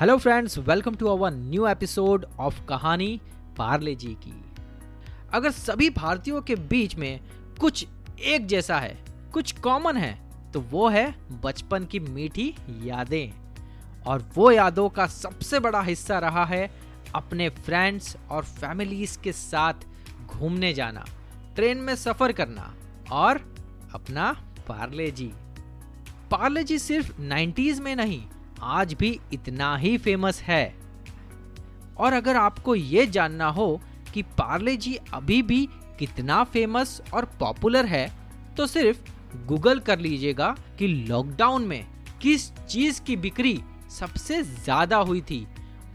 Hello friends welcome to our new episode of कहानी पार्ले जी की अगर सभी भारतीयों के बीच में कुछ एक जैसा है, कुछ कॉमन है तो वो है बचपन की मीठी यादें। और वो यादों का सबसे बड़ा हिस्सा रहा है अपने फ्रेंड्स और फैमिलीज़ के साथ घूमने जाना ट्रेन में सफ़र करना और अपना पार्ले जी पार्ले जी सिर्फ़ 90s में नहीं आज भी इतना ही फ़ेमस है। और अगर आपको ये जानना हो कि पार्ले जी अभी भी कितना फ़ेमस और पॉपुलर है तो सिर्फ़ गूगल कर लीजिएगा कि लॉकडाउन में किस चीज़ की बिक्री सबसे ज़्यादा हुई थी।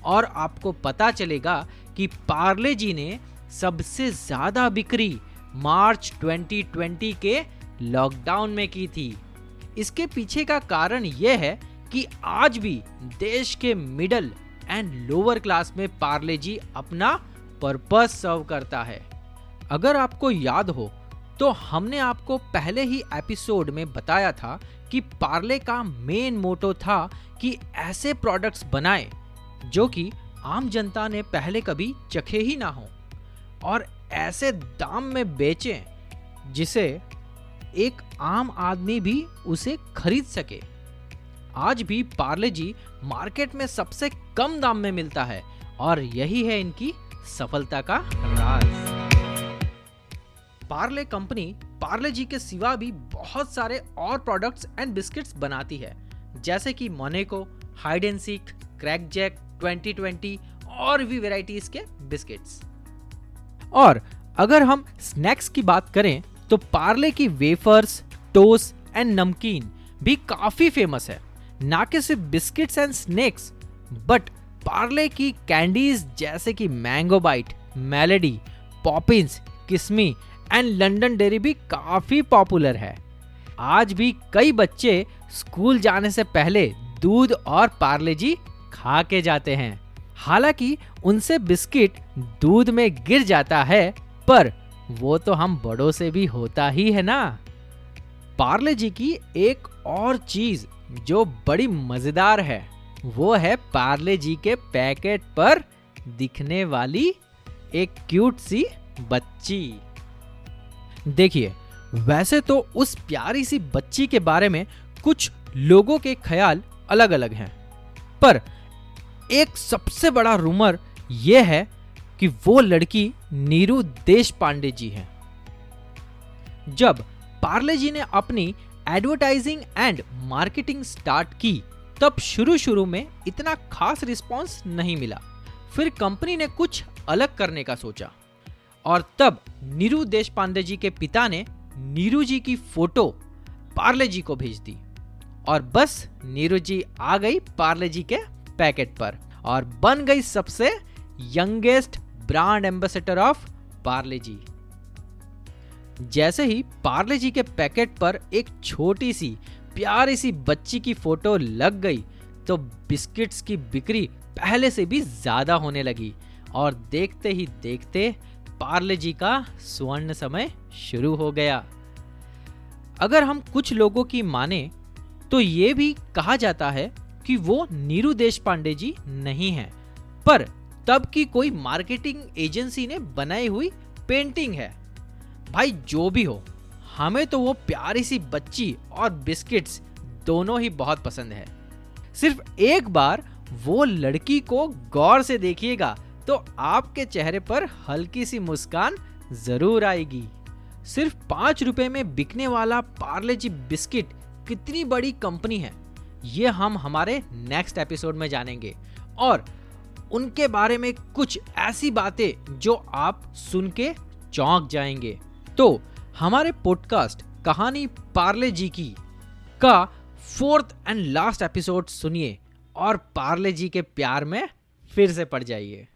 और आपको पता चलेगा कि पार्ले जी ने सबसे ज़्यादा बिक्री मार्च 2020 के लॉकडाउन में की थी। इसके पीछे का कारण यह है कि आज भी देश के मिडल एंड लोअर क्लास में पार्ले जी अपना पर्पस सर्व करता है। अगर आपको याद हो तो हमने आपको पहले ही एपिसोड में बताया था कि पार्ले का मेन मोटो था कि ऐसे प्रोडक्ट्स बनाए जो कि आम जनता ने पहले कभी चखे ही ना हो और ऐसे दाम में बेचें जिसे एक आम आदमी भी उसे खरीद सके। आज भी पार्ले जी मार्केट में सबसे कम दाम में मिलता है और यही है इनकी सफलता का राज। पार्ले कंपनी पार्ले जी के सिवा भी बहुत सारे और प्रोडक्ट्स एंड बिस्किट्स बनाती है, जैसे कि Monaco hide and seek crack jack 2020 और भी वेराइटीज के बिस्किट्स और अगर हम स्नैक्स की बात करें तो पार्ले की वेफर्स टोस एंड नमकीन भी काफ़ी फ़ेमस है। ना कि सिर्फ़ biscuits and snacks, but Parle की कैंडीज जैसे कि Mango Bite, Melody, Poppins, Kismi and London dairy भी काफ़ी पॉपुलर है। आज भी कई बच्चे स्कूल जाने से पहले दूध और पार्ले जी खा के जाते हैं। हालाँकि उनसे बिस्किट दूध में गिर जाता है, पर वो तो हम बड़ों से भी होता ही है ना। पार्ले जी की एक और चीज़ जो बड़ी मज़ेदार है, वो है पार्ले जी के पैकेट पर दिखने वाली एक क्यूट सी बच्ची। देखिए, वैसे तो उस प्यारी सी बच्ची के बारे में कुछ लोगों के ख्याल अलग अलग हैं, पर एक सबसे बड़ा रूमर यह है कि वो लड़की नीरू देश पांडे जी है। जब पार्ले जी ने अपनी एडवर्टाइजिंग एंड मार्केटिंग स्टार्ट की, तब शुरू शुरू में इतना खास रिस्पांस नहीं मिला। फिर कंपनी ने कुछ अलग करने का सोचा। और तब नीरू देश पांडे जी के पिता ने नीरू जी की फ़ोटो पार्ले जी को भेज दी। और बस नीरू जी आ गई पार्ले जी के पैकेट पर। और बन गई सबसे youngest brand ambassador of Parle G. जैसे ही पार्ले जी के पैकेट पर एक छोटी सी, प्यारी सी बच्ची की फ़ोटो लग गई तो बिस्किट्स की बिक्री पहले से भी ज़्यादा होने लगी। और देखते ही देखते पार्ले जी का स्वर्ण समय शुरू हो गया। अगर हम कुछ लोगों की माने तो ये भी कहा जाता है कि वो नीरू देश पांडे जी नहीं है, पर तब की कोई मार्केटिंग एजेंसी ने बनाई हुई पेंटिंग है। भाई जो भी हो, हमें तो वो प्यारी सी बच्ची और बिस्किट्स दोनों ही बहुत पसंद है। सिर्फ़ एक बार वो लड़की को गौर से देखिएगा तो आपके चेहरे पर हल्की सी मुस्कान ज़रूर आएगी। सिर्फ़ पाँच रुपए में बिकने वाला पार्ले जी बिस्किट कितनी बड़ी कंपनी है, ये हम हमारे नेक्स्ट एपिसोड में जानेंगे। और उनके बारे में कुछ ऐसी बातें जो आप सुन के चौंक जाएँगे। तो हमारे पॉडकास्ट कहानी पार्ले जी की का फोर्थ एंड लास्ट एपिसोड सुनिए और पार्ले जी के प्यार में फिर से पड़ जाइए।